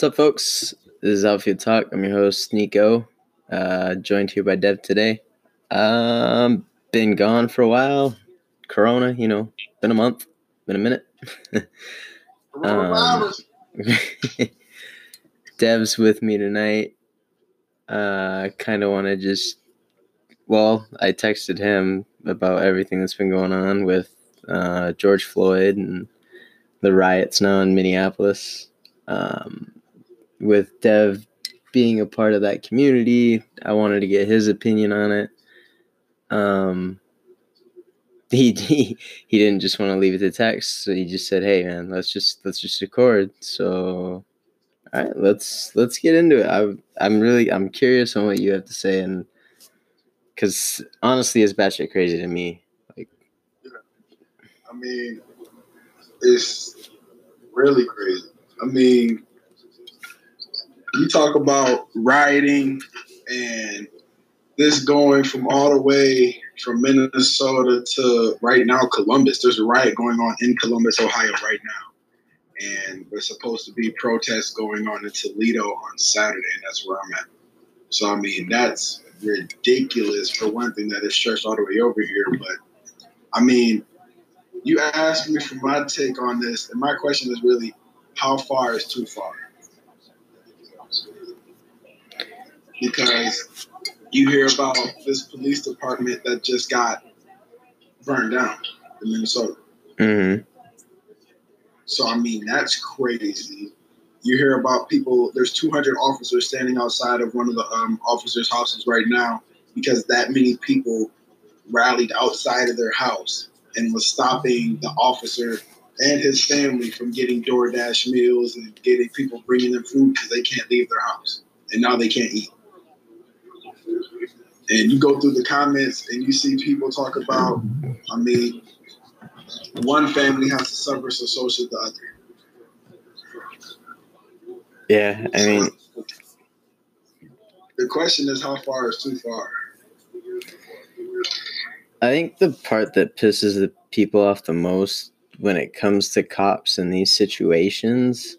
What's up, folks? This is Outfield Talk. I'm your host, Nico. Uh, joined here by Dev today. Um, been gone for a while. Corona, you know, been a month, been a minute. um, Dev's with me tonight. Uh, kind of want to just, well, I texted him about everything that's been going on with uh, George Floyd and the riots now in Minneapolis. Um, with Dev being a part of that community, I wanted to get his opinion on it. Um, he, he he didn't just want to leave it to text, so he just said, "Hey, man, let's just let's just record." So, all right, let's let's get into it. I I'm really I'm curious on what you have to say, and because honestly, it's batshit crazy to me. Like, I mean, it's really crazy. I mean, you talk about rioting and this going from all the way from Minnesota to right now Columbus. There's a riot going on in Columbus, Ohio right now. And there's supposed to be protests going on in Toledo on Saturday, and that's where I'm at. So I mean that's ridiculous for one thing that is stretched all the way over here. But I mean, you asked me for my take on this, and my question is really how far is too far? Because you hear about this police department that just got burned down in Minnesota. mm-hmm. So I mean, that's crazy. You hear about people. There's 200 officers standing outside of one of the um, officers' houses right now because that many people rallied outside of their house and was stopping the officer and his family from getting DoorDash meals and getting people bringing them food because they can't leave their house and now they can't eat and you go through the comments and you see people talk about, I mean, one family has to suffer so so should the other. Yeah, I mean, the question is how far is too far. I think the part that pisses the people off the most when it comes to cops in these situations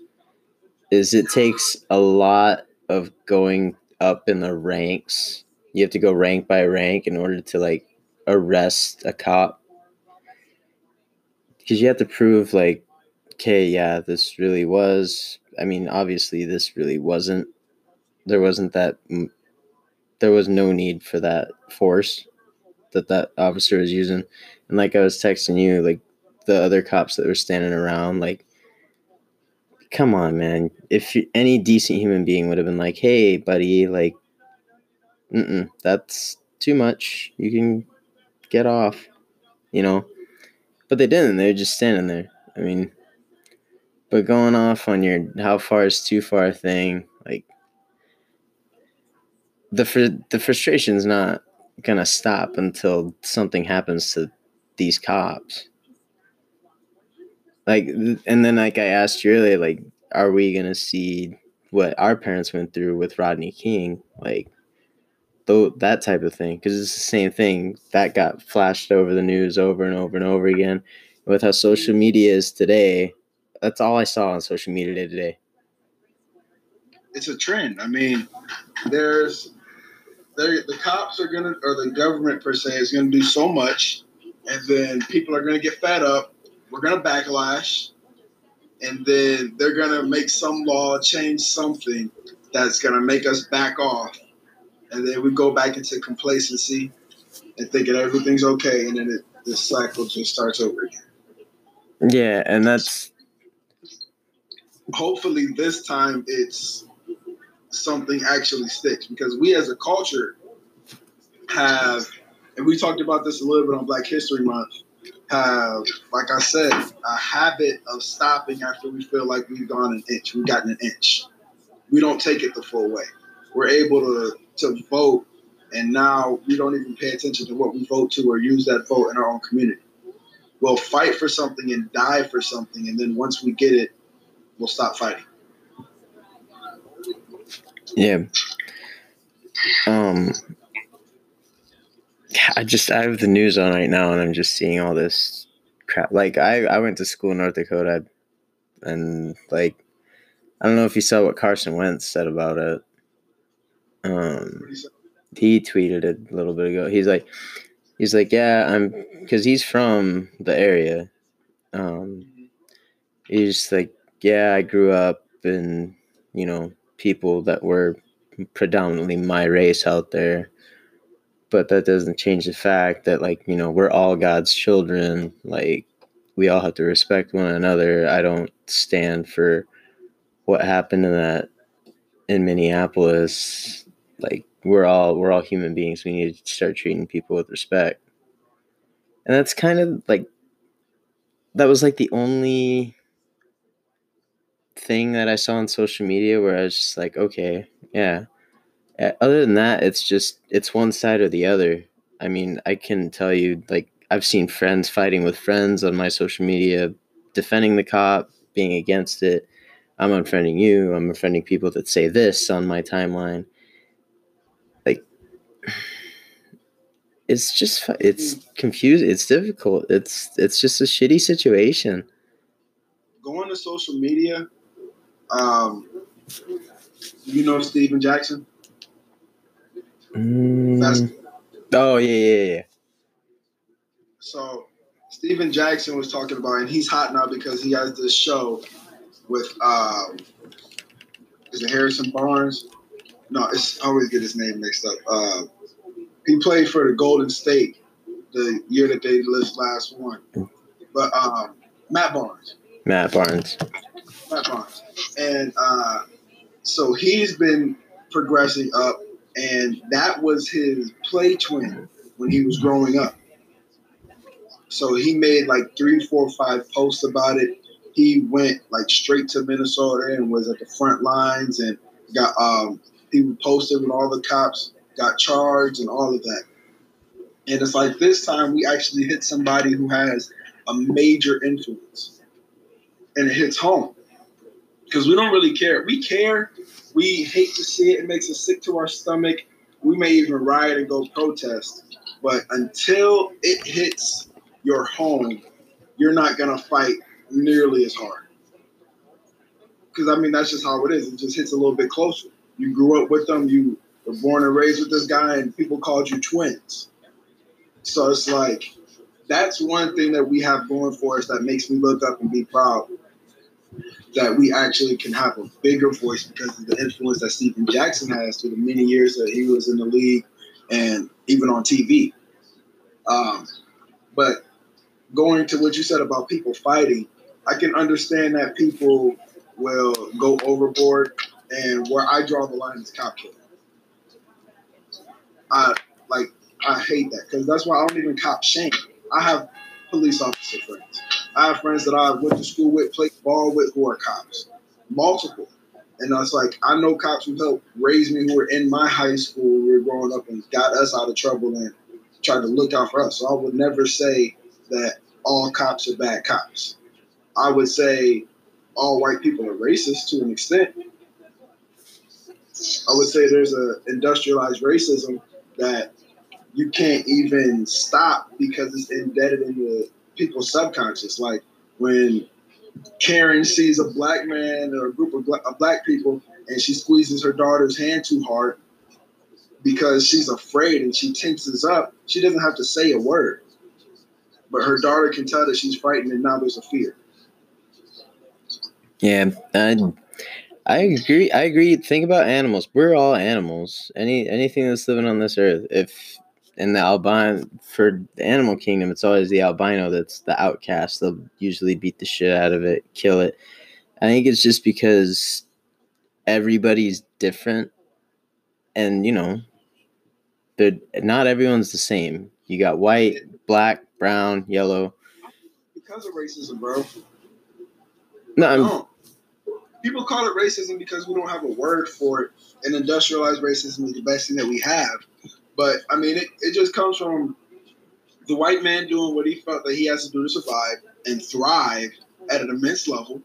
is it takes a lot of going up in the ranks you have to go rank by rank in order to like arrest a cop. Because you have to prove like okay yeah this really was i mean obviously this really wasn't there wasn't that there was no need for that force that that officer was using. And like i was texting you like the other cops that were standing around like come on man. If any decent human being would have been like hey buddy like Mm-mm, that's too much. You can get off, you know. But they didn't. They were just standing there. I mean, but going off on your how far is too far thing, like the fr- the frustration's not gonna stop until something happens to these cops. Like, and then like I asked you earlier, like, are we gonna see what our parents went through with Rodney King? Like, though that type of thing because it's the same thing that got flashed over the news over and over and over again with how social media is today. That's all i saw on social media today. It's a trend. I mean there's there the cops are gonna or the government per se is gonna do so much and then people are gonna get fed up we're gonna backlash and then they're gonna make some law change something that's gonna make us back off and then we go back into complacency and thinking everything's okay, and then it, the cycle just starts over again. Yeah, and that's hopefully this time it's something actually sticks because we as a culture have, and we talked about this a little bit on Black History Month, have, like I said, a habit of stopping after we feel like we've gone an inch, we've gotten an inch. We don't take it the full way. We're able to to vote, and now we don't even pay attention to what we vote to or use that vote in our own community. We'll fight for something and die for something, and then once we get it, we'll stop fighting. Yeah. Um. I just I have the news on right now, and I'm just seeing all this crap. Like I I went to school in North Dakota, and like I don't know if you saw what Carson Wentz said about it. Um, he tweeted it a little bit ago. He's like, he's like, yeah, I'm, because he's from the area. Um, he's like, yeah, I grew up in, you know, people that were predominantly my race out there. But that doesn't change the fact that, like, you know, we're all God's children. Like, we all have to respect one another. I don't stand for what happened in that in Minneapolis. Like, we're all we're all human beings. We need to start treating people with respect. And that's kind of like that was like the only thing that I saw on social media where I was just like, okay, yeah. Other than that, it's just it's one side or the other. I mean, I can tell you like I've seen friends fighting with friends on my social media, defending the cop, being against it. I'm unfriending you. I'm unfriending people that say this on my timeline. It's just it's confusing. It's difficult. It's it's just a shitty situation. Going to social media um, you know Stephen Jackson? Mm. Oh yeah, yeah, yeah. So Stephen Jackson was talking about, and he's hot now because he has this show with um, is it Harrison Barnes? No, it's I always get his name mixed up. Uh, he played for the Golden State the year that they list last one, but um, Matt Barnes. Matt Barnes. Matt Barnes. And uh, so he's been progressing up, and that was his play twin when he was growing up. So he made like three, four, five posts about it. He went like straight to Minnesota and was at the front lines and got um he posted with all the cops, got charged and all of that. And it's like this time we actually hit somebody who has a major influence. And it hits home because we don't really care. We care. We hate to see it. It makes us sick to our stomach. We may even riot and go protest. But until it hits your home, you're not going to fight nearly as hard. Because, I mean, that's just how it is. It just hits a little bit closer. You grew up with them. You were born and raised with this guy, and people called you twins. So it's like, that's one thing that we have going for us that makes me look up and be proud that we actually can have a bigger voice because of the influence that Stephen Jackson has through the many years that he was in the league and even on TV. Um, but going to what you said about people fighting, I can understand that people will go overboard, and where I draw the line is cop killing. I like I hate that because that's why I don't even cop shame. I have police officer friends. I have friends that I went to school with, played ball with, who are cops, multiple. And I was like, I know cops who helped raise me, who were in my high school, we were growing up, and got us out of trouble and tried to look out for us. So I would never say that all cops are bad cops. I would say all white people are racist to an extent. I would say there's a industrialized racism that you can't even stop because it's embedded in the people's subconscious. Like when Karen sees a black man or a group of black, black people and she squeezes her daughter's hand too hard because she's afraid and she tenses up, she doesn't have to say a word. But her daughter can tell that she's frightened and now there's a fear. Yeah, I, I agree. I agree. Think about animals. We're all animals. Any anything that's living on this earth. If in the albino for the animal kingdom, it's always the albino that's the outcast. They'll usually beat the shit out of it, kill it. I think it's just because everybody's different, and you know, they're not everyone's the same. You got white, black, brown, yellow. Because of racism, bro. No, I'm, people call it racism because we don't have a word for it, and industrialized racism is the best thing that we have. But I mean, it, it just comes from the white man doing what he felt that he has to do to survive and thrive at an immense level,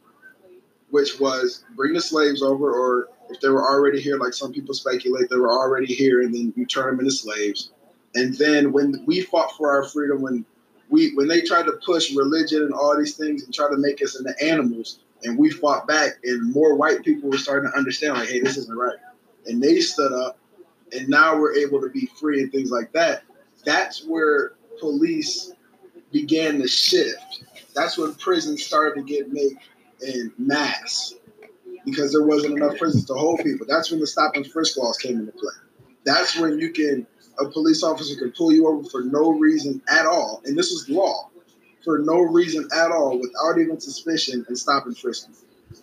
which was bring the slaves over, or if they were already here, like some people speculate, they were already here, and then you turn them into slaves. And then when we fought for our freedom, when we when they tried to push religion and all these things and try to make us into animals, And we fought back, and more white people were starting to understand, like, hey, this isn't right. And they stood up, and now we're able to be free and things like that. That's where police began to shift. That's when prisons started to get made in mass because there wasn't enough prisons to hold people. That's when the stop and frisk laws came into play. That's when you can a police officer can pull you over for no reason at all, and this is law, for no reason at all, without even suspicion, and stopping and frisk you.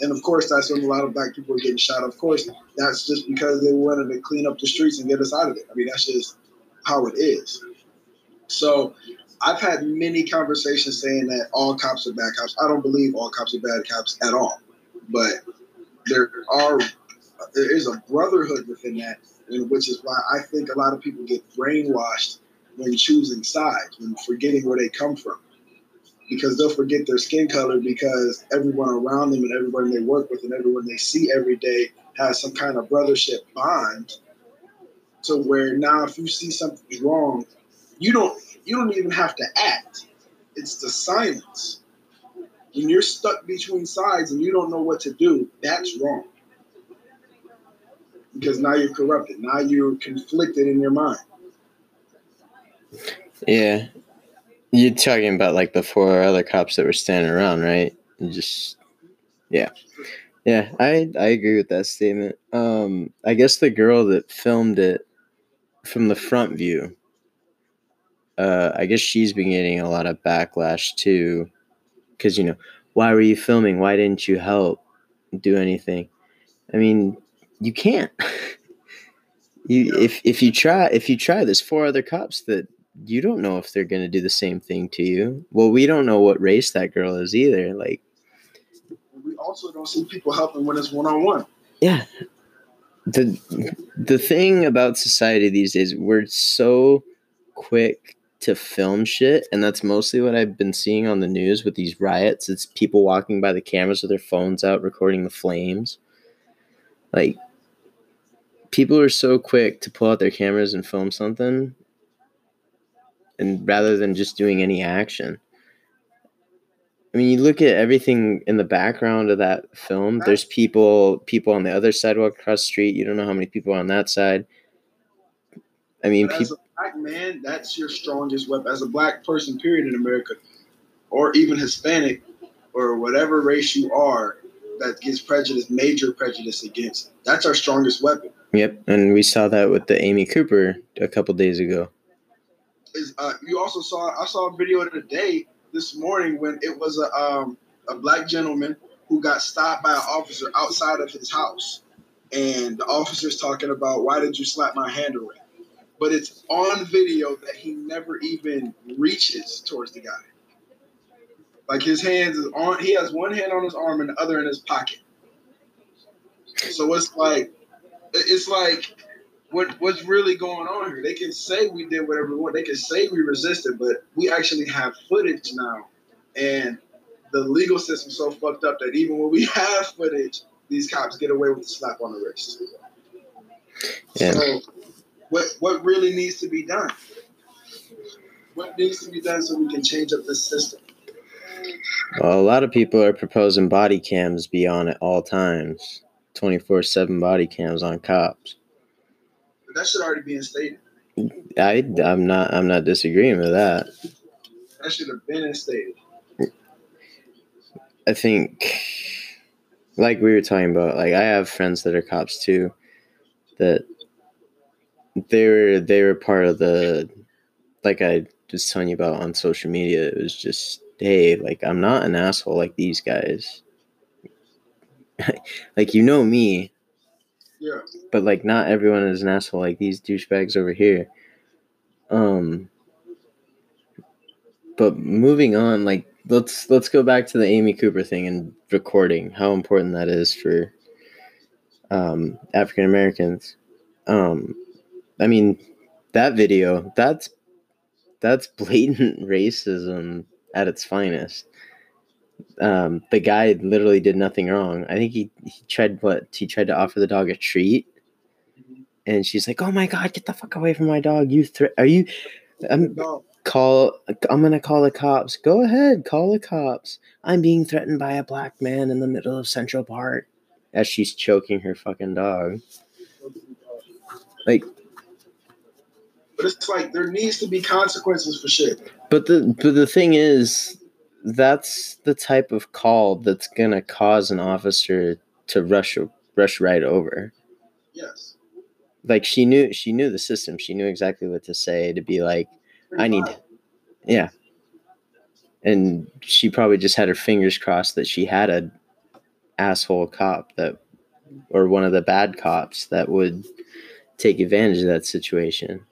And of course, that's when a lot of black people are getting shot. Of course, that's just because they wanted to clean up the streets and get us out of it. I mean, that's just how it is. So I've had many conversations saying that all cops are bad cops. I don't believe all cops are bad cops at all, but there are there is a brotherhood within that, which is why I think a lot of people get brainwashed when choosing sides, when forgetting where they come from, because they'll forget their skin color because everyone around them and everyone they work with and everyone they see every day has some kind of brothership bond. To where now, if you see something wrong, you don't you don't even have to act. It's the silence. When you're stuck between sides and you don't know what to do, that's wrong. Because now you're corrupted. Now you're conflicted in your mind. Yeah. You're talking about like the four other cops that were standing around, right? And just yeah. Yeah, I I agree with that statement. Um I guess the girl that filmed it from the front view uh, I guess she's been getting a lot of backlash too, because you know, why were you filming? Why didn't you help do anything? I mean, you can't. you if if you try if you try, there's four other cops that you don't know if they're gonna do the same thing to you. Well, we don't know what race that girl is either. Like, we also don't see people helping when it's one on one. Yeah. The the thing about society these days, we're so quick to film shit and that's mostly what i've been seeing on the news with these riots it's people walking by the cameras with their phones out recording the flames like people are so quick to pull out their cameras and film something and rather than just doing any action i mean you look at everything in the background of that film there's people people on the other sidewalk across the street you don't know how many people are on that side i mean people black man, that's your strongest weapon. As a black person, period, in America, or even Hispanic, or whatever race you are, that gets prejudice, major prejudice against. That's our strongest weapon. Yep, and we saw that with the Amy Cooper a couple days ago. Is uh, you also saw? I saw a video today this morning when it was a um, a black gentleman who got stopped by an officer outside of his house, and the officer's talking about why did you slap my hand away? but it's on video that he never even reaches towards the guy. Like his hands is on, he has one hand on his arm and the other in his pocket. So it's like, it's like, what what's really going on here? They can say we did whatever we want. They can say we resisted, but we actually have footage now, and the legal system's so fucked up that even when we have footage, these cops get away with a slap on the wrist. Yeah. So what what really needs to be done? What needs to be done so we can change up this system? Well, a lot of people are proposing body cams be on at all times, twenty four seven body cams on cops. That should already be instated. I I'm not I'm not disagreeing with that. That should have been instated. I think, like we were talking about, like I have friends that are cops too, that they were they were part of the like I was telling you about on social media. It was just hey, like I'm not an asshole like these guys. like you know me. Yeah. But like not everyone is an asshole like these douchebags over here. Um but moving on, like let's let's go back to the Amy Cooper thing and recording, how important that is for um African Americans. Um I mean, that video, that's that's blatant racism at its finest. Um, the guy literally did nothing wrong. I think he, he tried what he tried to offer the dog a treat, and she's like, "Oh my god, get the fuck away from my dog! You thre- are you? Um, call i'm gonna call the cops go ahead call the cops i'm being threatened by a black man in the middle of central park as she's choking her fucking dog like But it's like there needs to be consequences for shit. but the but the thing is that's the type of call that's gonna cause an officer to rush rush right over Yes. like she knew she knew the system she knew exactly what to say to be like Pretty I need-. Yeah. And she probably just had her fingers crossed that she had a asshole cop that or one of the bad cops that would take advantage of that situation.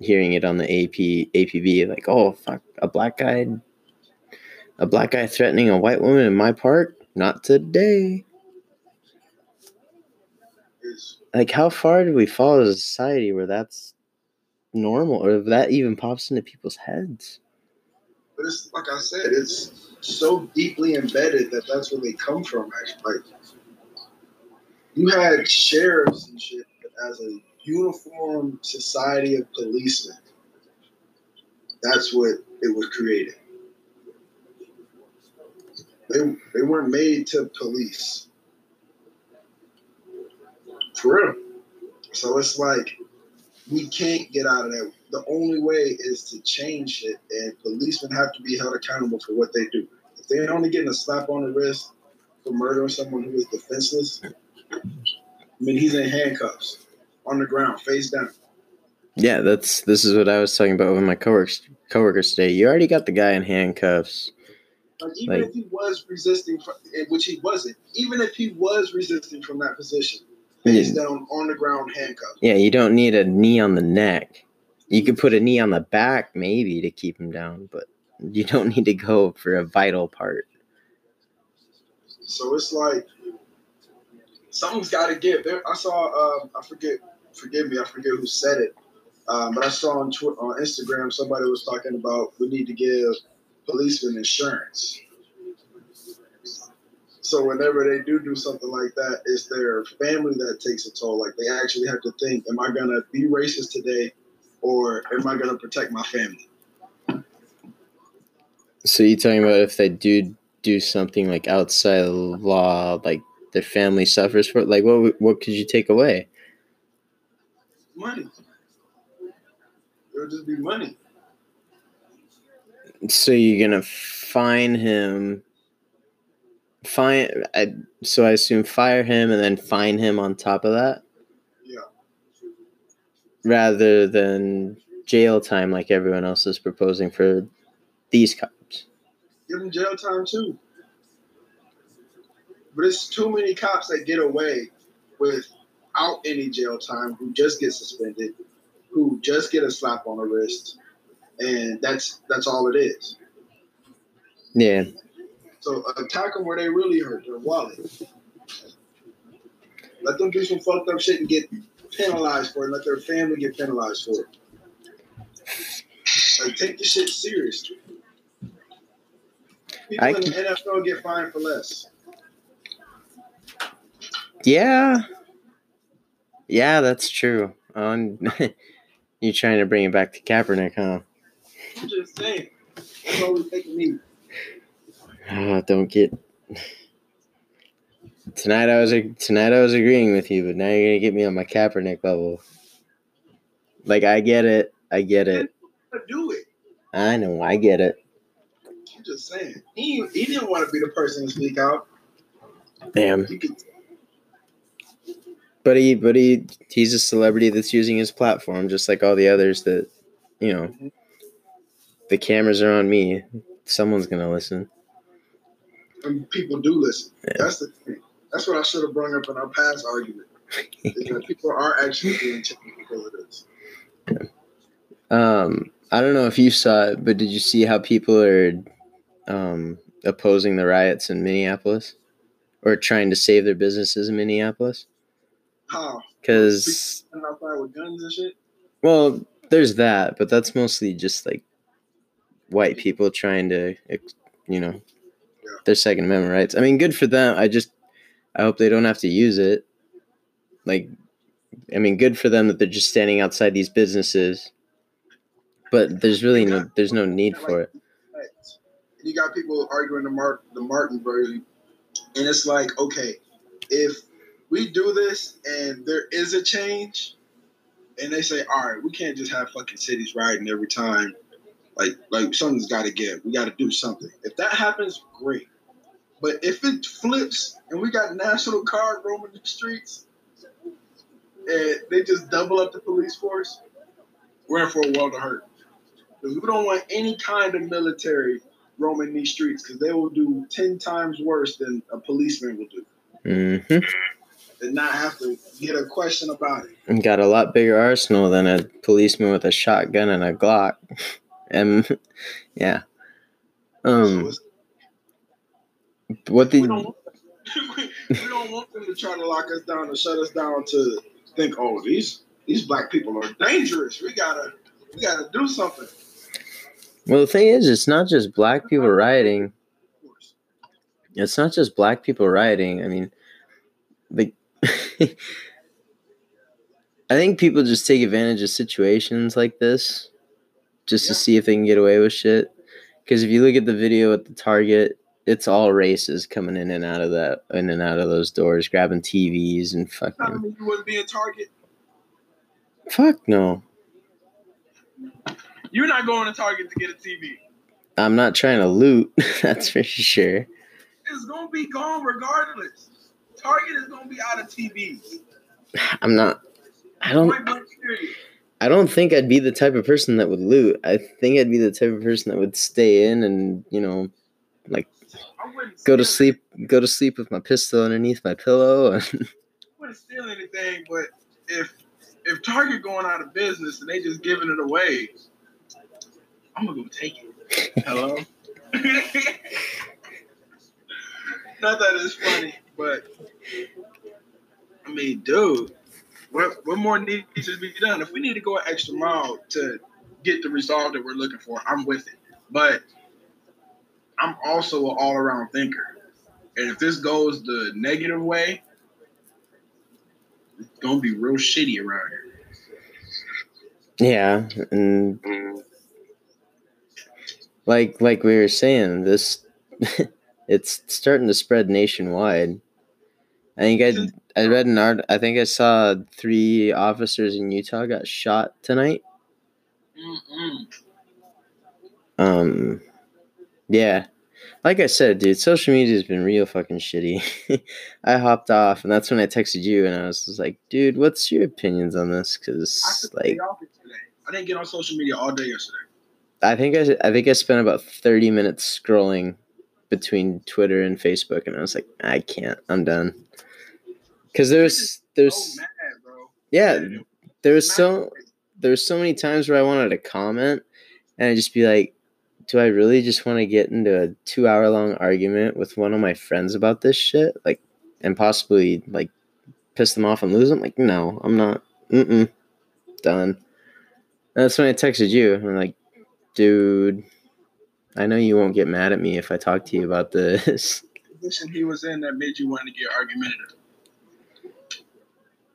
Hearing it on the AP APB like, "Oh, fuck, a black guy a black guy threatening a white woman in my park? Not today." Like how far do we fall as a society where that's normal or if that even pops into people's heads? But it's like I said, it's so deeply embedded that that's where they come from. Actually, like you had sheriffs and shit as a uniform society of policemen. That's what it was created. They they weren't made to police. For real. So it's like we can't get out of that. The only way is to change it, and policemen have to be held accountable for what they do. If they're only getting a slap on the wrist for murdering someone who is defenseless, I mean, he's in handcuffs on the ground, face down. Yeah, that's this is what I was talking about with my coworkers coworkers today. You already got the guy in handcuffs. Like, even Like- if he was resisting, from, which he wasn't, even if he was resisting from that position, face down on the ground, handcuffed. Yeah, you don't need a knee on the neck. You could put a knee on the back maybe to keep him down, but you don't need to go for a vital part. So it's like something's got to give. There, I saw, um, I forget, forgive me, I forget who said it, um, but I saw on Twitter, on Instagram somebody was talking about we need to give policemen insurance. So whenever they do do something like that, it's their family that takes a toll. Like they actually have to think: Am I gonna be racist today, or am I gonna protect my family? So you're talking about if they do do something like outside the law, like their family suffers for it? Like what what could you take away? Money. It would just be money. So you're gonna fine him. Fine. I, so I assume fire him and then fine him on top of that. Yeah. Rather than jail time like everyone else is proposing for these cops. Give them jail time too. But it's too many cops that get away without any jail time who just get suspended, who just get a slap on the wrist, and that's that's all it is. Yeah. So attack them where they really hurt their wallet. Let them do some fucked up shit and get penalized for it. Let their family get penalized for it. Like take the shit seriously. People I in the can- NFL get fined for less. Yeah. Yeah, that's true. Um, you're trying to bring it back to Kaepernick, huh? I'm just saying. That's always making me. Oh, don't get. Tonight I was tonight I was agreeing with you, but now you're gonna get me on my Kaepernick level. Like I get it, I get it, Do it. I know, I get it. I'm just saying. He he didn't want to be the person to speak out. Damn, but he, but he, he's a celebrity that's using his platform just like all the others that, you know. Mm-hmm. The cameras are on me. Someone's gonna listen. and people do listen. Yeah. That's the thing. That's what I should have brought up in our past argument. people are actually being changed because of this. Um, I don't know if you saw it, but did you see how people are um, opposing the riots in Minneapolis or trying to save their businesses in Minneapolis? How? Because, outside with guns and shit. well, there's that, but that's mostly just like white people trying to, you know, their Second Amendment rights. I mean, good for them. I just, I hope they don't have to use it. Like, I mean, good for them that they're just standing outside these businesses but there's really no there's no need for it. You got people arguing the Mark the Martin version, and it's like, okay, if we do this and there is a change, and they say, all right, we can't just have fucking cities riding every time. Like, like something's got to give. We got to do something. If that happens, great. But if it flips and we got National Guard roaming the streets, and they just double up the police force, we're in for a world of hurt. Because we don't want any kind of military roaming these streets because they will do 10 times worse than a policeman will do. Mm-hmm. And not have to get a question about it. And got a lot bigger arsenal than a policeman with a shotgun and a Glock. and yeah. Um. So what we, the don't, we don't want them to try to lock us down and shut us down to think, oh, these these black people are dangerous. We gotta we gotta do something. well the thing is, it's not just black people rioting. It's not just black people rioting. I mean, like. I think people just take advantage of situations like this just to see if they can get away with shit. Because if you look at the video at the Target, it's all races coming in and out of that, in and out of those doors, grabbing TVs and fucking. you wouldn't be a target. Fuck no. You're not going to Target to get a TV. I'm not trying to loot, that's for sure. It's gonna be gone regardless. Target is gonna be out of TVs. I'm not. I don't. I don't think I'd be the type of person that would loot. I think I'd be the type of person that would stay in and you know, like go to sleep, go to sleep with my pistol underneath my pillow. And I wouldn't steal anything, but if if Target going out of business and they just giving it away, I'm gonna go take it. Hello. Not that it's funny, but I mean, dude, what what more needs to be done? If we need to go an extra mile to get the result that we're looking for, I'm with it. But I'm also an all around thinker, and if this goes the negative way, it's gonna be real shitty around here. yeah, and like like we were saying, this it's starting to spread nationwide. I think I I read an art. I think I saw three officers in Utah got shot tonight. Mm-mm. Um, yeah, like I said, dude, social media's been real fucking shitty. I hopped off, and that's when I texted you, and I was just like, dude, what's your opinions on this? Because like, day off today. I didn't get on social media all day yesterday. I think I I think I spent about thirty minutes scrolling between Twitter and Facebook, and I was like, I can't. I'm done. Because there's there's yeah there's so there's so many times where I wanted to comment, and I'd just be like, do I really just want to get into a two hour long argument with one of my friends about this shit, like, and possibly like piss them off and lose them? Like, no, I'm not. Mm-mm. Done. And that's when I texted you. I'm like, dude, I know you won't get mad at me if I talk to you about this. position he was in that made you want to get argumentative.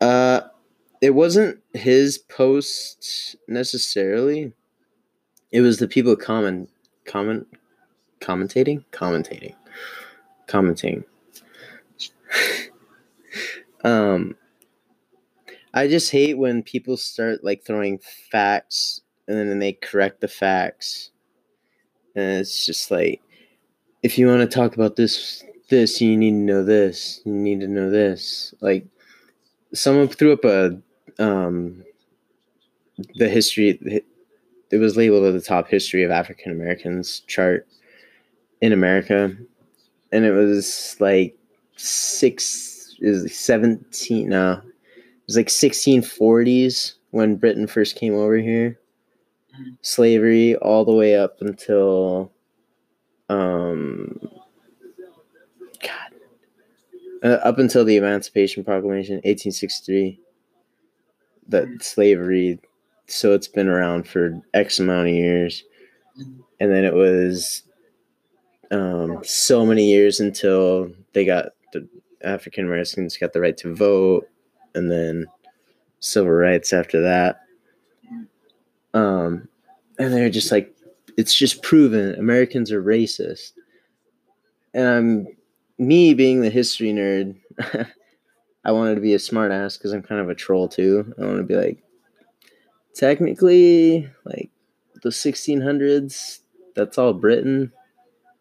Uh, it wasn't his post necessarily. It was the people comment, comment, commentating, commentating, commenting. um, I just hate when people start like throwing facts and then they correct the facts, and it's just like, if you want to talk about this, this you need to know this, you need to know this, like someone threw up a um the history it was labeled at the top history of african americans chart in america and it was like six is 17 no it was like 1640s when britain first came over here Mhm. slavery all the way up until um uh, up until the Emancipation Proclamation, 1863, that slavery, so it's been around for X amount of years. And then it was um, so many years until they got the African Americans got the right to vote, and then civil rights after that. Um, and they're just like, it's just proven Americans are racist. And I'm me being the history nerd. I wanted to be a smartass because I'm kind of a troll too. I want to be like, technically, like the 1600s, that's all Britain.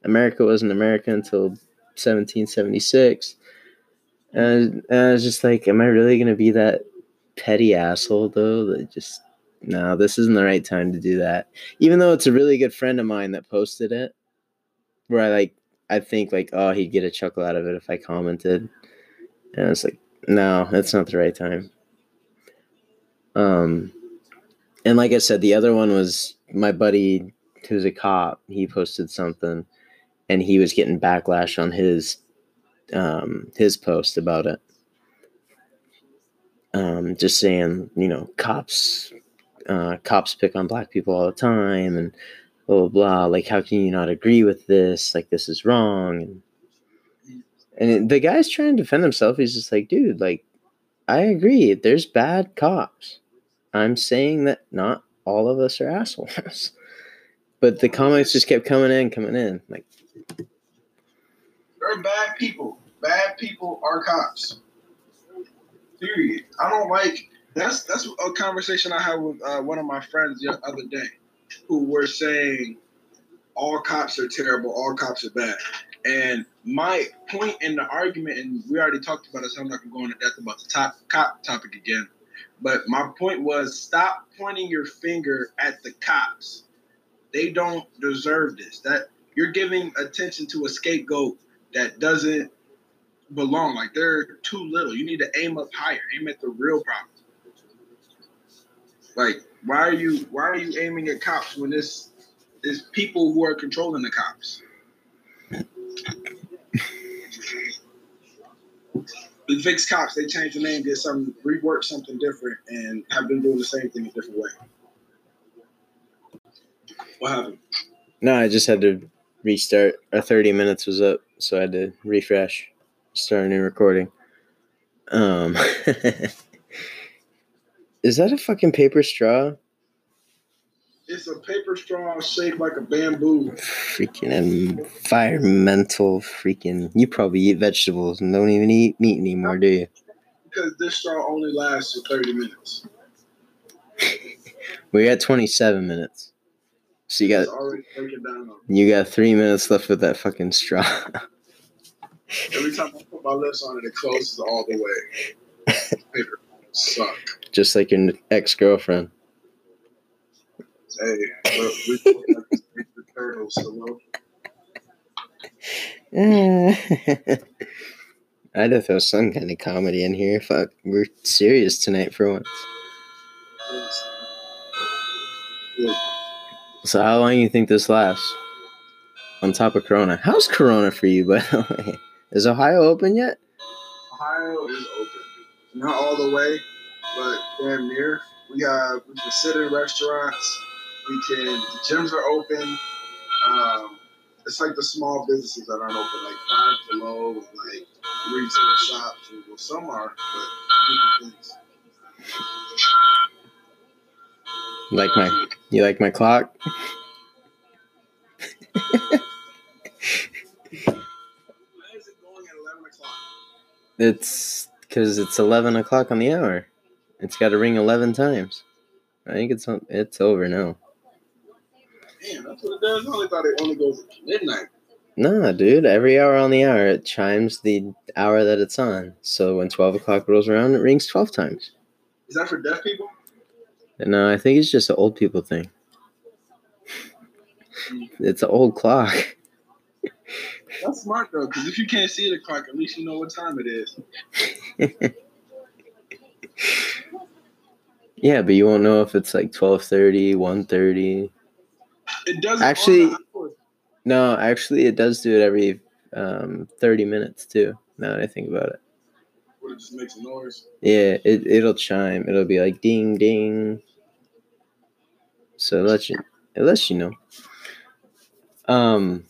America wasn't America until 1776. And, and I was just like, am I really going to be that petty asshole though? That just, no, this isn't the right time to do that. Even though it's a really good friend of mine that posted it, where I like, I think like, oh, he'd get a chuckle out of it if I commented. And I was like, no, that's not the right time. Um, and like I said, the other one was my buddy who's a cop. He posted something, and he was getting backlash on his um, his post about it. Um, just saying, you know, cops uh, cops pick on black people all the time, and blah blah blah. Like, how can you not agree with this? Like, this is wrong. And and the guy's trying to defend himself. He's just like, dude, like, I agree. There's bad cops. I'm saying that not all of us are assholes. but the comments just kept coming in, coming in. Like, they're bad people. Bad people are cops. Period. I don't like that's that's a conversation I had with uh, one of my friends the other day, who were saying all cops are terrible, all cops are bad. And my point in the argument, and we already talked about it, so I'm not gonna go into depth about the top cop topic again. But my point was stop pointing your finger at the cops. They don't deserve this. That you're giving attention to a scapegoat that doesn't belong. Like they're too little. You need to aim up higher. Aim at the real problem. Like why are you why are you aiming at cops when this is people who are controlling the cops? the fix cops, they changed the name, did something, reworked something different, and have been doing the same thing a different way. What happened? No, I just had to restart. Our 30 minutes was up, so I had to refresh, start a new recording. Um, is that a fucking paper straw? It's a paper straw shaped like a bamboo. Freaking environmental freaking. You probably eat vegetables and don't even eat meat anymore, do you? Because this straw only lasts for 30 minutes. we got 27 minutes. So you got you got three minutes left with that fucking straw. Every time I put my lips on it, it closes all the way. Suck. Just like your ex girlfriend. Hey, we the turtles, hello. I'd have throw some kind of comedy in here. Fuck, we're serious tonight for once. So, how long do you think this lasts? On top of Corona, how's Corona for you? By the way, is Ohio open yet? Ohio is open, not all the way, but damn near. We have we can sit in restaurants we can. The gyms are open. Um, it's like the small businesses that aren't open, like Five Below, like retail shops. Well, some are, but like my, you like my clock? It's because it's eleven o'clock on the hour. It's got to ring eleven times. I think it's it's over now. Damn, that's what it does. I only thought it only goes midnight. Nah, dude. Every hour on the hour, it chimes the hour that it's on. So when 12 o'clock rolls around, it rings 12 times. Is that for deaf people? No, I think it's just an old people thing. Hmm. it's an old clock. That's smart though, because if you can't see the clock, at least you know what time it is. yeah, but you won't know if it's like 12:30, 1:30. It does actually. No, actually, it does do it every um, thirty minutes too. Now that I think about it. What, it just makes a noise. Yeah, it it'll chime. It'll be like ding ding. So it lets you it lets you know. Um.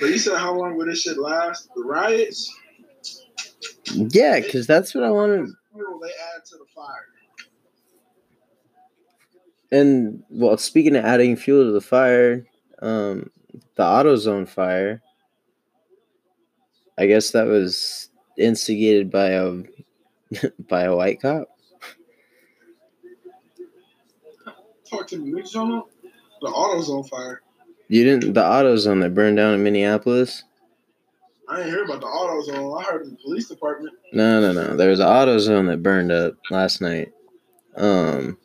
But you said how long would this shit last? The riots? Yeah, because that's what I wanted. They add to the fire. And well, speaking of adding fuel to the fire, um, the AutoZone fire. I guess that was instigated by a by a white cop. Talk to me. What you? The AutoZone fire. You didn't the AutoZone that burned down in Minneapolis. I ain't hear about the AutoZone. I heard the police department. No, no, no. There was an AutoZone that burned up last night. Um.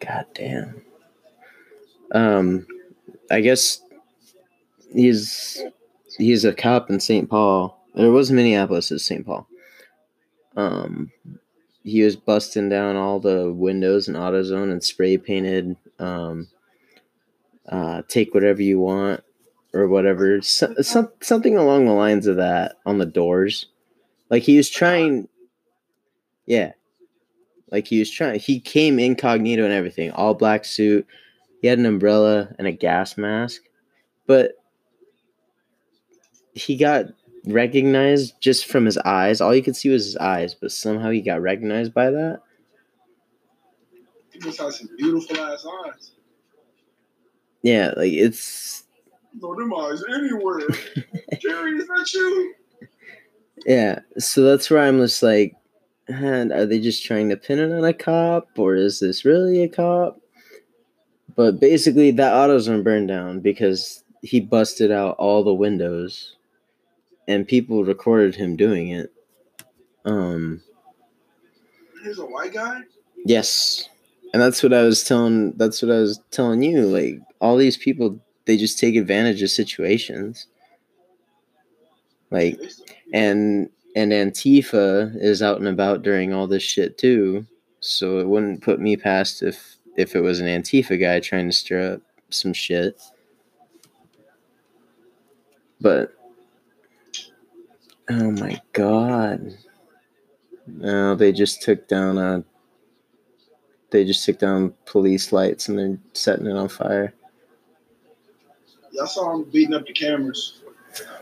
God damn. Um, I guess he's he's a cop in St. Paul. It was Minneapolis, it's St. Paul. Um, he was busting down all the windows in AutoZone and spray painted. Um, uh, take whatever you want or whatever, so, some, something along the lines of that on the doors. Like he was trying, yeah, like he was trying. He came incognito and everything, all black suit. He had an umbrella and a gas mask, but he got recognized just from his eyes. All you could see was his eyes, but somehow he got recognized by that. He just has some beautiful ass eyes. Yeah, like it's No, them eyes anywhere. Jerry, is that you? yeah. So that's where I'm just like, and are they just trying to pin it on a cop, or is this really a cop? But basically, that AutoZone burned down because he busted out all the windows, and people recorded him doing it. Um. He's a white guy. Yes. And that's what I was telling that's what I was telling you. Like all these people they just take advantage of situations. Like and and Antifa is out and about during all this shit too. So it wouldn't put me past if if it was an Antifa guy trying to stir up some shit. But oh my god. No, they just took down a they just took down police lights and they're setting it on fire. Y'all saw him beating up the cameras.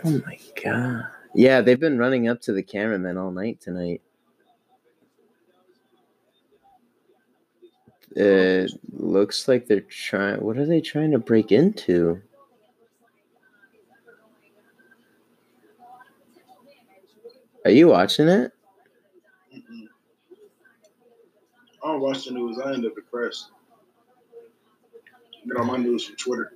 Oh my god. Yeah, they've been running up to the cameraman all night tonight. It looks like they're trying. What are they trying to break into? Are you watching it? Mm-mm. I don't watch the news. I end up depressed. Get all my news from Twitter.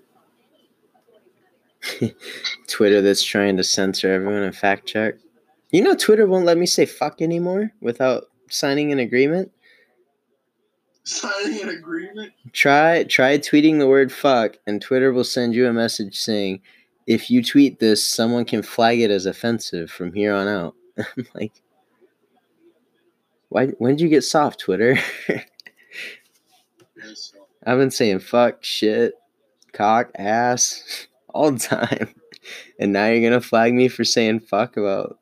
Twitter that's trying to censor everyone and fact check. You know, Twitter won't let me say fuck anymore without signing an agreement. Signing an agreement. Try try tweeting the word fuck, and Twitter will send you a message saying, "If you tweet this, someone can flag it as offensive from here on out." I'm like, why? When did you get soft, Twitter? I've been saying fuck, shit, cock, ass all the time, and now you're gonna flag me for saying fuck about.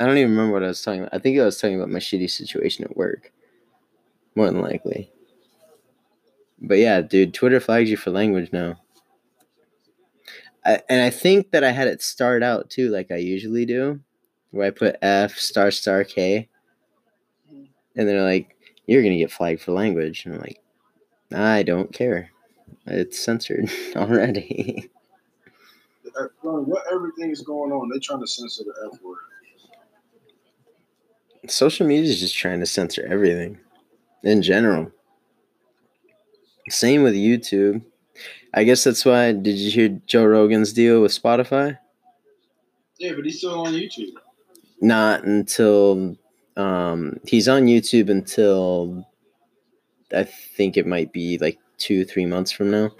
I don't even remember what I was talking about. I think I was talking about my shitty situation at work. More than likely. But yeah, dude, Twitter flags you for language now. I, and I think that I had it start out too, like I usually do, where I put F star star K, and they're like, "You're gonna get flagged for language," and I'm like, "I don't care. It's censored already." What everything is going on? They're trying to censor the F word. Social media is just trying to censor everything, in general. Same with YouTube. I guess that's why. Did you hear Joe Rogan's deal with Spotify? Yeah, but he's still on YouTube. Not until um, he's on YouTube until I think it might be like two, three months from now.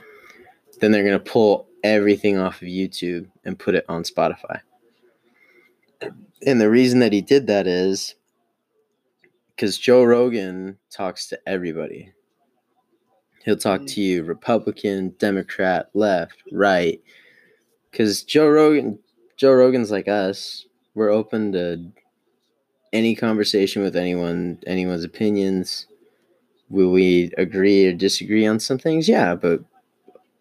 Then they're gonna pull everything off of YouTube and put it on Spotify. And the reason that he did that is because Joe Rogan talks to everybody. He'll talk to you Republican, Democrat, left, right. Because Joe Rogan, Joe Rogan's like us. We're open to any conversation with anyone, anyone's opinions. Will we agree or disagree on some things? Yeah, but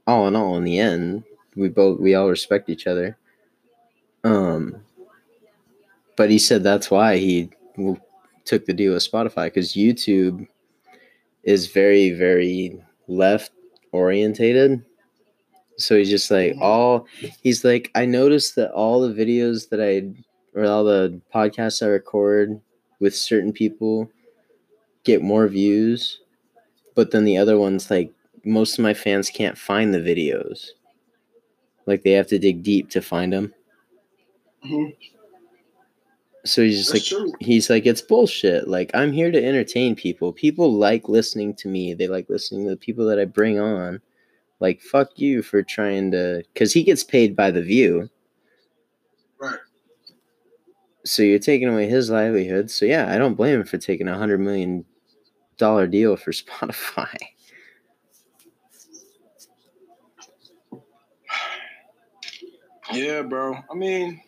all in all, in the end, we both we all respect each other. Um, but he said that's why he took the deal with Spotify because YouTube is very very left orientated. So he's just like Mhm. all he's like I noticed that all the videos that I or all the podcasts I record with certain people get more views, but then the other ones like most of my fans can't find the videos. Like they have to dig deep to find them. Mhm. So he's just That's like true. he's like it's bullshit. Like I'm here to entertain people. People like listening to me. They like listening to the people that I bring on. Like fuck you for trying to cuz he gets paid by the view. Right. So you're taking away his livelihood. So yeah, I don't blame him for taking a 100 million dollar deal for Spotify. Yeah, bro. I mean,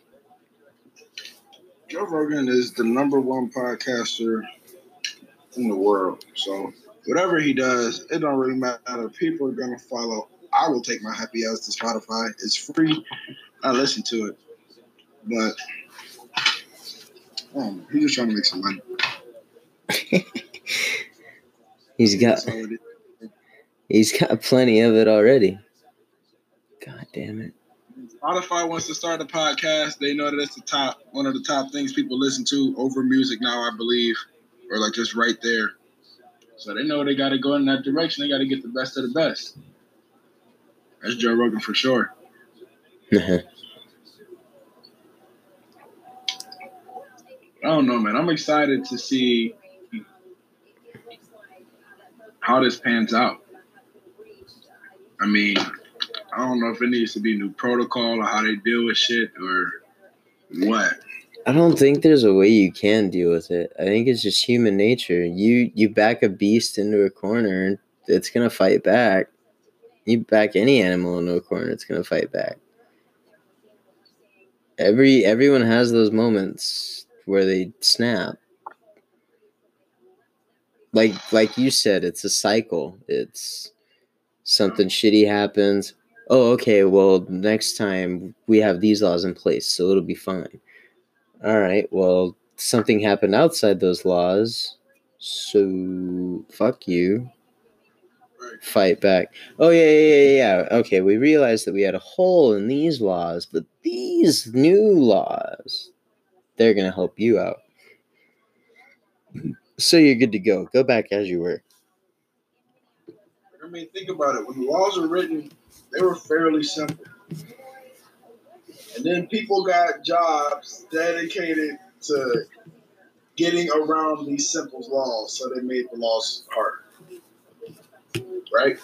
Joe Rogan is the number one podcaster in the world. So whatever he does, it don't really matter. People are gonna follow. I will take my happy ass to Spotify. It's free. I listen to it, but um, he's just trying to make some money. He's got That's all it is. he's got plenty of it already. God damn it. Spotify wants to start a podcast. They know that it's the top, one of the top things people listen to over music now, I believe, or like just right there. So they know they got to go in that direction. They got to get the best of the best. That's Joe Rogan for sure. I don't know, man. I'm excited to see how this pans out. I mean, I don't know if it needs to be new protocol or how they deal with shit or what. I don't think there's a way you can deal with it. I think it's just human nature. You you back a beast into a corner it's gonna fight back. You back any animal into a corner, it's gonna fight back. Every everyone has those moments where they snap. Like like you said, it's a cycle. It's something shitty happens. Oh, okay, well next time we have these laws in place, so it'll be fine. All right. Well, something happened outside those laws. So fuck you. Fight back. Oh yeah, yeah, yeah, yeah. Okay, we realized that we had a hole in these laws, but these new laws, they're gonna help you out. So you're good to go. Go back as you were. I mean, think about it. When the laws were written, they were fairly simple. And then people got jobs dedicated to getting around these simple laws, so they made the laws harder. Right?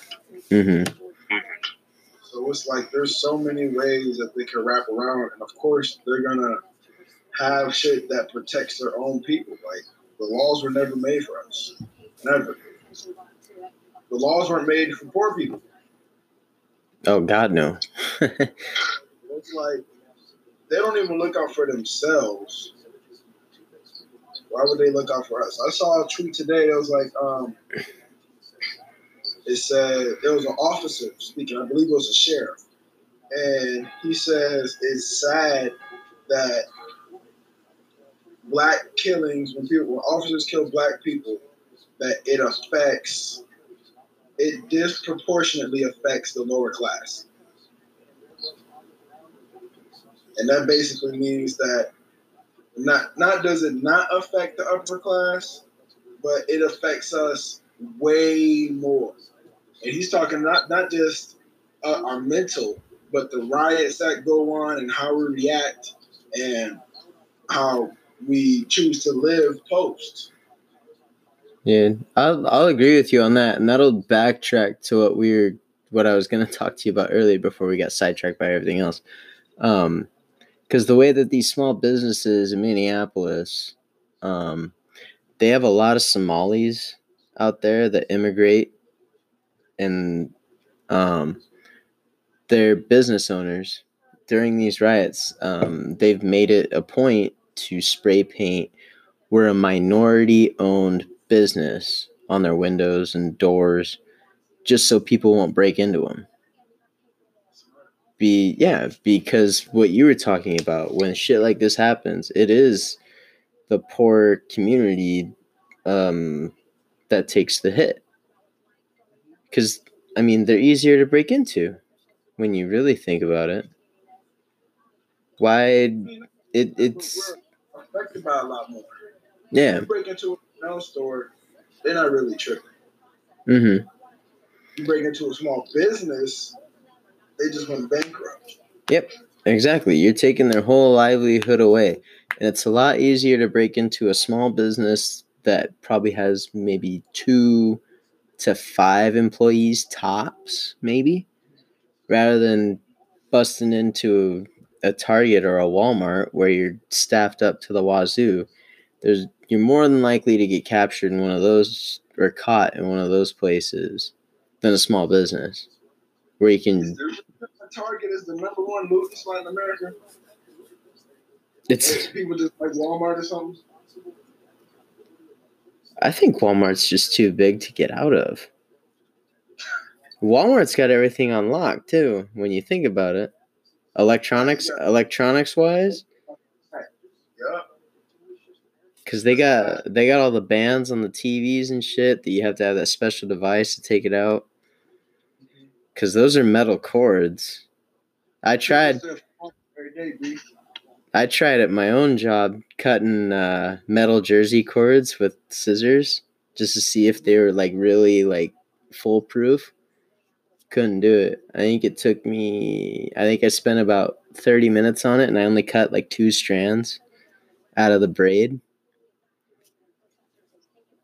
Mm-hmm. So it's like there's so many ways that they can wrap around, and of course they're gonna have shit that protects their own people. Like the laws were never made for us, never. The laws weren't made for poor people. Oh God, no. It's like they don't even look out for themselves. Why would they look out for us? I saw a tweet today. It was like, um, it said it was an officer speaking. I believe it was a sheriff, and he says it's sad that black killings when people when officers kill black people that it affects it disproportionately affects the lower class. And that basically means that not not does it not affect the upper class, but it affects us way more. And he's talking not not just uh, our mental, but the riots that go on and how we react and how we choose to live post. Yeah, I'll I'll agree with you on that, and that'll backtrack to what we were what I was gonna talk to you about earlier before we got sidetracked by everything else. Um, because the way that these small businesses in Minneapolis, um, they have a lot of Somalis out there that immigrate, and um, they're business owners. During these riots, um, they've made it a point to spray paint. We're a minority-owned business on their windows and doors just so people won't break into them be yeah because what you were talking about when shit like this happens it is the poor community um that takes the hit Because, I mean, they're easier to break into when you really think about it. Why it it's affected by a lot more. yeah. You break into nail store, they're not really tripping. Mm-hmm. You break into a small business, they just went bankrupt. Yep, exactly. You're taking their whole livelihood away. And it's a lot easier to break into a small business that probably has maybe two to five employees tops, maybe, rather than busting into a Target or a Walmart where you're staffed up to the wazoo. There's you're more than likely to get captured in one of those or caught in one of those places than a small business where you Is can there Target is the number one movie spot in America? it's people just like Walmart or something. I think Walmart's just too big to get out of. Walmart's got everything on lock too, when you think about it. Electronics electronics wise. Because they got they got all the bands on the TVs and shit that you have to have that special device to take it out. Cause those are metal cords. I tried Every day, B. I tried at my own job cutting uh, metal jersey cords with scissors just to see if they were like really like foolproof. Couldn't do it. I think it took me. I think I spent about thirty minutes on it, and I only cut like two strands out of the braid.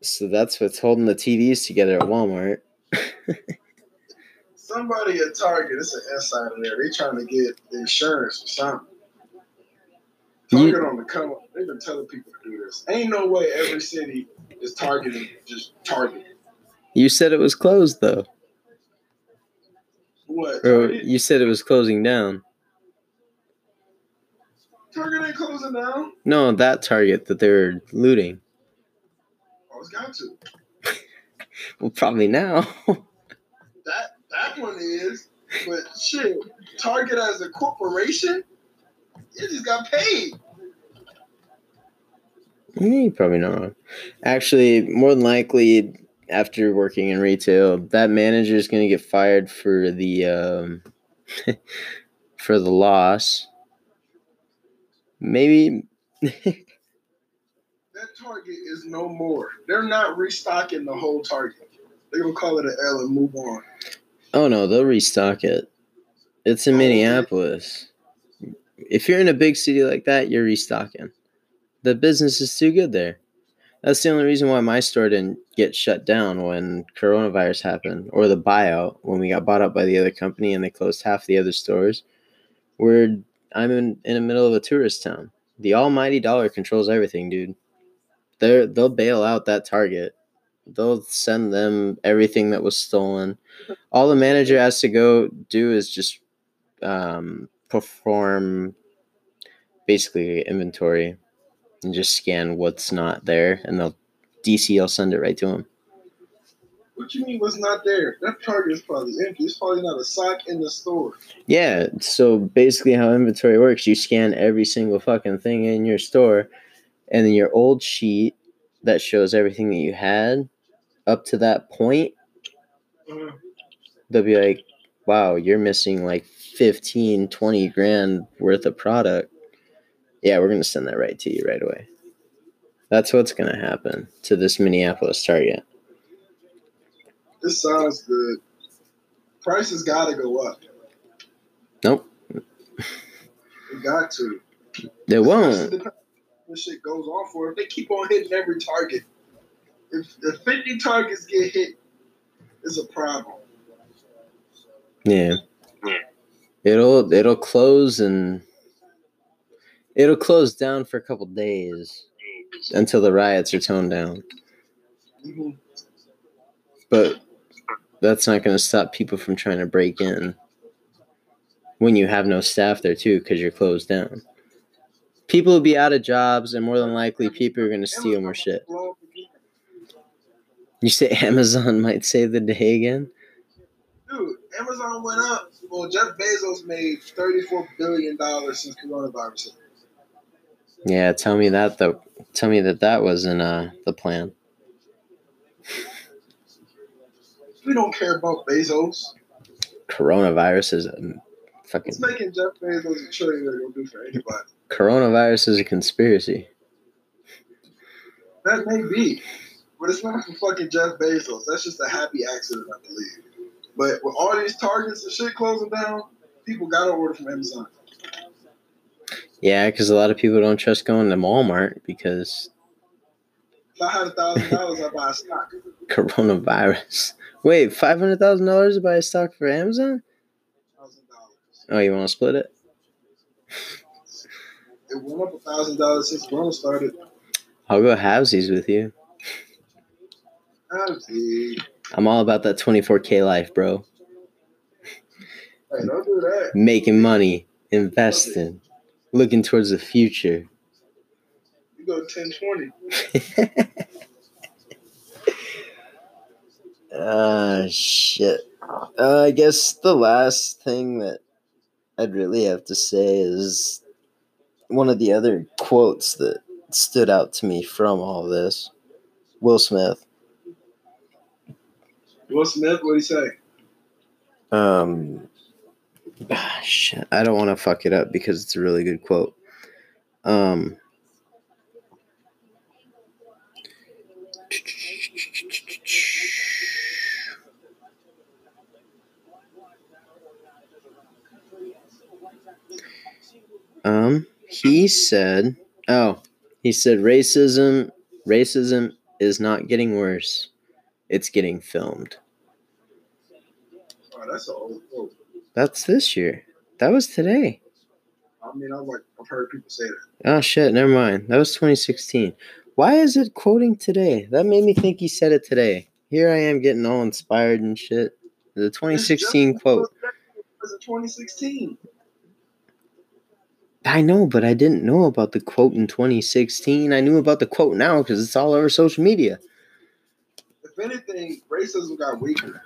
So that's what's holding the TVs together at Walmart. Somebody at Target, it's an insider there. They trying to get the insurance or something. You- Target on the come up. They've been telling people to do this. Ain't no way every city is targeting just Target. You said it was closed though, What? or you said it was closing down. Target ain't closing down. No, that Target that they're looting. It's got to. Well, probably now. That that one is. But shit, Target as a corporation, it just got paid. Yeah, probably not wrong. Actually, more than likely, after working in retail, that manager is going to get fired for the um, for the loss. Maybe. Target is no more. They're not restocking the whole Target. They're gonna call it an L and move on. oh no, they'll restock it. It's in Oh. Minneapolis. If you're in a big city like that, you're restocking. The business is too good there. That's the only reason why my store didn't get shut down when coronavirus happened, or the buyout when we got bought up by the other company and they closed half the other stores. We're I'm in, in the middle of a tourist town. The almighty dollar controls everything, dude. They're they'll bail out that Target. They'll send them everything that was stolen. All the manager has to go do is just um, perform basically inventory and just scan what's not there, and they'll DC will send it right to him. What you mean was not there? That Target is probably empty. It's probably not a sock in the store. Yeah, so basically how inventory works, you scan every single fucking thing in your store, and then your old sheet that shows everything that you had up to that point, Uh, they'll be like, wow, you're missing like 15, 20 grand worth of product. Yeah, we're going to send that right to you right away. That's what's going to happen to this Minneapolis Target. this sounds good. Prices gotta go up. Nope, It got to. they won't. Depending on what shit goes on for. If they keep on hitting every target, if the 50 targets get hit, it's a problem. Yeah. It'll it'll close and it'll close down for a couple days until the riots are toned down. Mhm. But that's not going to stop people from trying to break in when you have no staff there too because you're closed down. People will be out of jobs and more than likely people are going to steal more shit. You say Amazon might save the day again? Dude, Amazon went up. Well, Jeff Bezos made $34 billion since coronavirus. hit. Yeah, tell me that though. Tell me that that wasn't uh, the plan. We don't care about Bezos. Coronavirus is a fucking It's making Jeff Bezos a trillionaire don't do for anybody. coronavirus is a conspiracy. That may be, but it's not for fucking Jeff Bezos. That's just a happy accident, I believe. But with all these targets and shit closing down, people gotta order from Amazon. Yeah, because a lot of people don't trust going to Walmart because I had thousand dollars, I'd buy a stock. coronavirus. Wait, five hundred thousand dollars to buy a stock for Amazon? Oh, you want to split it? It went up a thousand dollars since Corona started. I'll go halvesies with you. Gee. I'm all about that 24k life, bro. Hey, don't do that. Making money, investing, looking towards the future. You go ten twenty. Ah, shit. Uh, I guess the last thing that I'd really have to say is one of the other quotes that stood out to me from all this. Will Smith. Will Smith, what do you say? Um, shit. I don't want to fuck it up because it's a really good quote. Um, um, he said, oh, he said racism, racism is not getting worse. It's getting filmed. Oh, that's an old quote. That's this year. That was today. I mean, I've like I've heard people say that. Oh shit, never mind. That was 2016. Why is it quoting today? That made me think he said it today. Here I am getting all inspired and shit. The 2016 quote. It was in 2016. I know, but I didn't know about the quote in 2016. I knew about the quote now because it's all over social media. If anything, racism got weaker.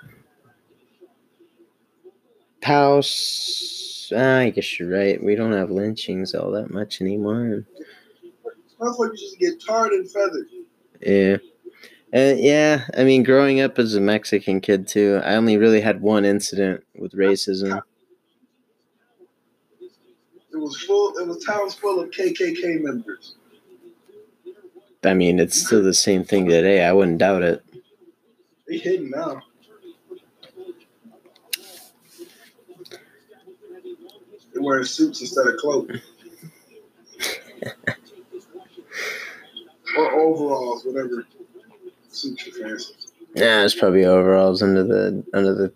House. I guess you're right. We don't have lynchings all that much anymore. Motherfuckers just get tarred and feathered. Yeah. Uh, yeah, I mean, growing up as a Mexican kid too, I only really had one incident with racism. It was full. It was towns full of KKK members. I mean, it's still the same thing today. I wouldn't doubt it. They hidden now. They're wearing suits instead of clothes. or overalls, whatever suits you fancy. Yeah, it's probably overalls under the under the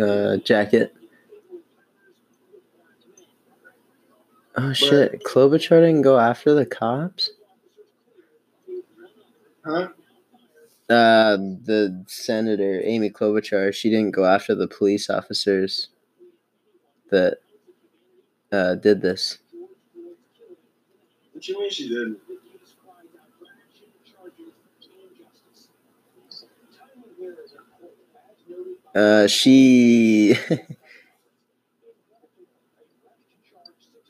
uh, jacket. Oh shit! Klobuchar didn't go after the cops. Huh? Uh, the senator Amy Klobuchar, she didn't go after the police officers that uh, did this. What you mean she didn't? Uh, she.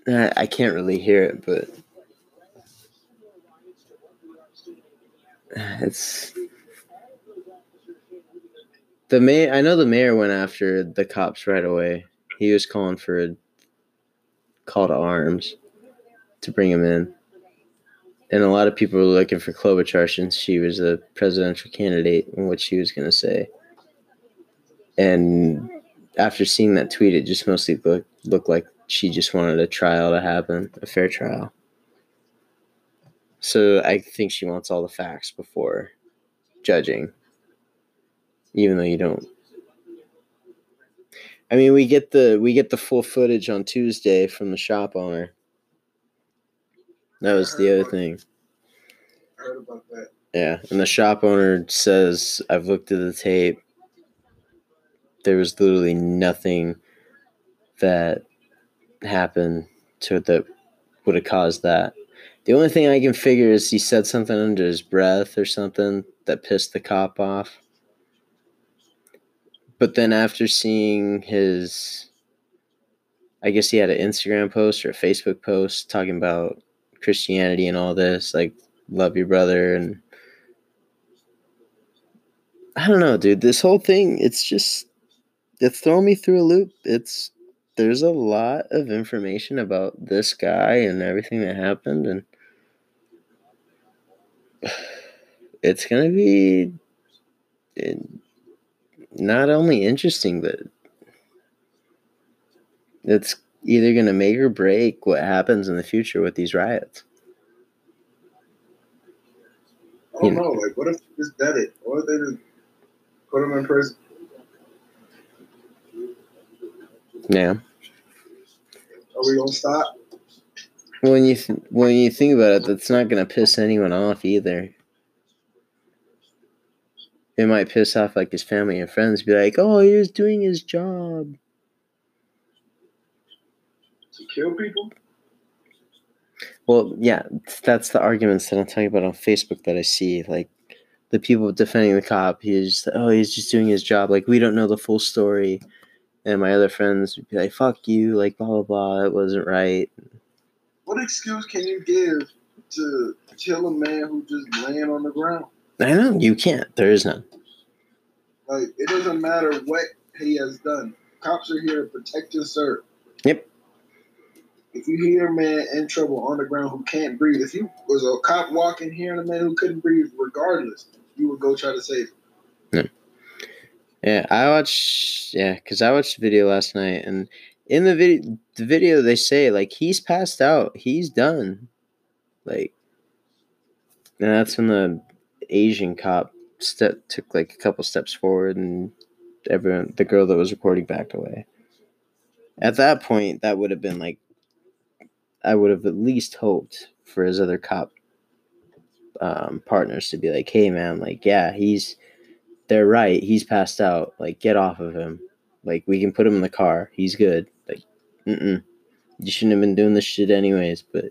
I I can't really hear it, but it's the mayor. I know the mayor went after the cops right away. He was calling for a call to arms to bring him in, and a lot of people were looking for Klobuchar since she was a presidential candidate and what she was going to say. And after seeing that tweet, it just mostly looked looked like she just wanted a trial to happen, a fair trial. So I think she wants all the facts before judging, even though you don't. I mean, we get the we get the full footage on Tuesday from the shop owner. That was the other thing. Yeah, and the shop owner says, "I've looked at the tape. There was literally nothing that happened to that would have caused that. The only thing I can figure is he said something under his breath or something that pissed the cop off. But then after seeing his, I guess he had an Instagram post or a Facebook post talking about Christianity and all this, like love your brother and I don't know, dude. This whole thing, it's just it's throwing me through a loop. It's there's a lot of information about this guy and everything that happened and it's gonna be eh, not only interesting but it's either gonna make or break what happens in the future with these riots I don't know. Like, what if they just dead it? What if they just put him in prison? Yeah Are we gonna stop? when you th- when you think about it that's not gonna piss anyone off either it might piss off like his family and friends be like oh he was doing his job To kill people? Well, yeah, that's the arguments that I'm talking about on Facebook that I see. Like the people defending the cop, he's oh, he's just doing his job. Like we don't know the full story. And my other friends would be like, "Fuck you!" Like blah blah blah. It wasn't right. What excuse can you give to kill a man who just laying on the ground? I know you can't. There is none. Like, it doesn't matter what he has done. Cops are here to protect and serve. Yep. If you hear a man in trouble on the ground who can't breathe, if you was a cop walking here and a man who couldn't breathe, regardless, you would go try to save him. Yeah, I watched. Yeah, because I watched the video last night, and in the video, the video they say like he's passed out, he's done, like, and that's when the Asian cop step took like a couple steps forward, and everyone, the girl that was recording, backed away. At that point, that would have been like, I would have at least hoped for his other cop um, partners to be like, "Hey, man, like, yeah, he's." They're right. He's passed out. Like, get off of him. Like, we can put him in the car. He's good. Like, mm-mm. You shouldn't have been doing this shit anyways, but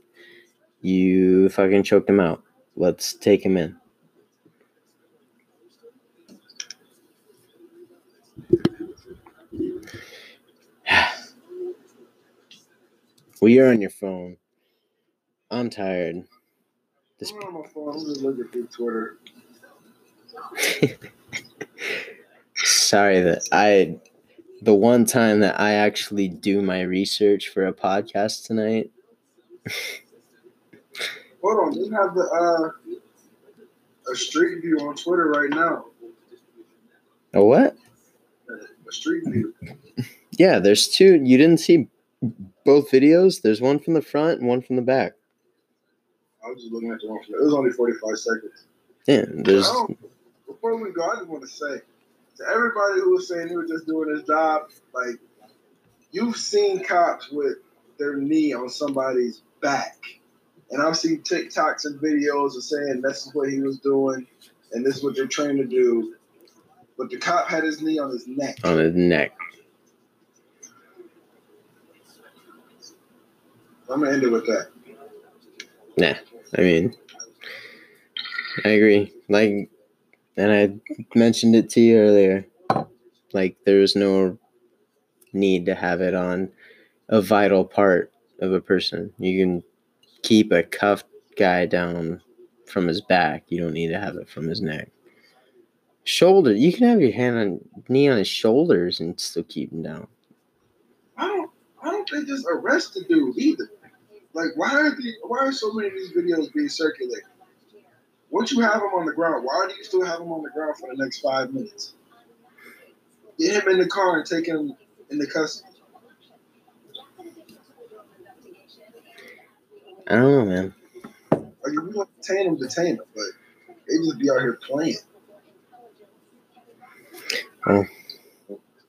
you fucking choked him out. Let's take him in. well, you're on your phone. I'm tired. This I'm on my phone. I'm just looking through Twitter. sorry that I the one time that I actually do my research for a podcast tonight. Hold on, they have the uh, a street view on Twitter right now. A what? A street view. Yeah, there's two. You didn't see both videos? There's one from the front and one from the back. I was just looking at the one. From, it was only 45 seconds. Yeah, there's before we go, I just want to say to everybody who was saying he was just doing his job, like you've seen cops with their knee on somebody's back, and I've seen TikToks and videos of saying this is what he was doing, and this is what they're trained to do. But the cop had his knee on his neck. on his neck. I'm gonna end it with that. Nah, I mean, I agree. Like, and I mentioned it to you earlier. Like, there's no need to have it on a vital part of a person. You can keep a cuffed guy down from his back. You don't need to have it from his neck. Shoulder. You can have your hand on knee on his shoulders and still keep him down. I don't. I don't think arrest the dude either. Like, why are the why are so many of these videos being circulated? Once you have him on the ground, why do you still have him on the ground for the next five minutes? Get him in the car and take him into custody. I don't know, man. Like, if you want to detain him, detain him. But they just be out here playing. Well,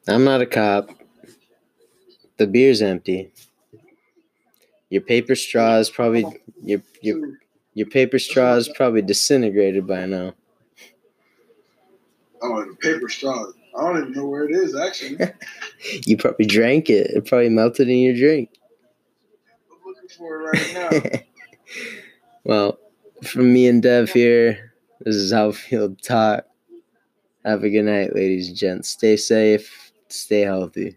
I'm not a cop. The beer's empty. Your paper straw is probably your your your paper straw is probably disintegrated by now. Oh, the paper straw. I don't even know where it is actually. You probably drank it. It probably melted in your drink. I'm looking for it right now. well, from me and Dev here, this is Outfield Talk. Have a good night, ladies and gents. Stay safe, stay healthy.